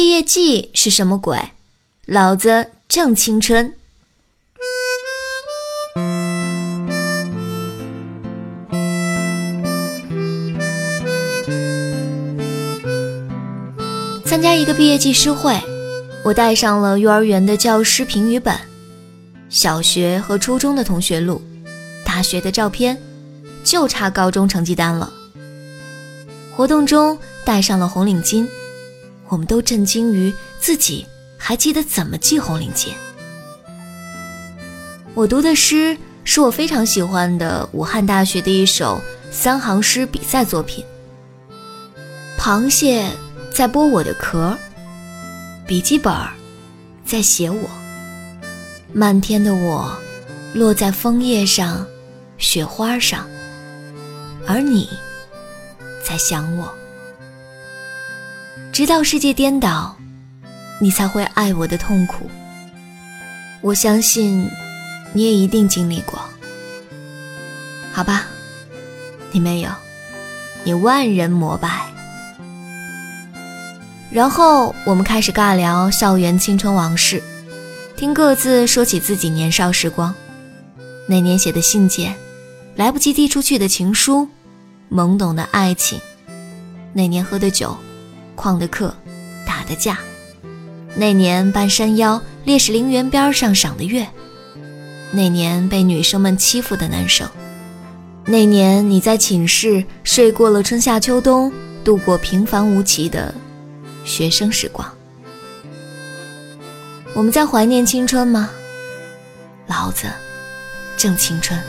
毕业季是什么鬼？老子正青春。参加一个毕业季诗会，我带上了幼儿园的教师评语本、小学和初中的同学录、大学的照片，就差高中成绩单了。活动中戴上了红领巾，我们都震惊于自己还记得怎么系红领巾。我读的诗是我非常喜欢的武汉大学的一首三行诗比赛作品，《螃蟹》。在剥我的壳，笔记本在写我，漫天的我落在枫叶上、雪花上，而你在想我，直到世界颠倒，你才会爱我的痛苦。我相信你也一定经历过，好吧？你没有，你万人膜拜。然后我们开始尬聊校园青春往事，听各自说起自己年少时光，那年写的信件，来不及递出去的情书，懵懂的爱情，那年喝的酒，旷的课，打的架，那年半山腰烈士陵园边上赏的月，那年被女生们欺负的男生，那年你在寝室睡过了春夏秋冬，度过平凡无奇的。学生时光，我们在怀念青春吗？老子正青春。